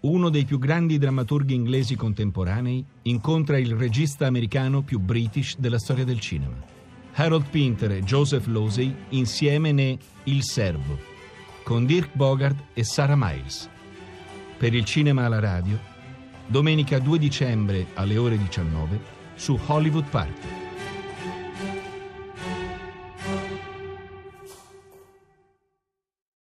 uno dei più grandi drammaturghi inglesi contemporanei incontra il regista americano più british della storia del cinema. Harold Pinter e Joseph Losey insieme ne Il Servo, con Dirk Bogart e Sarah Miles. Per il cinema alla radio, domenica 2 dicembre alle ore 19 su Hollywood Party.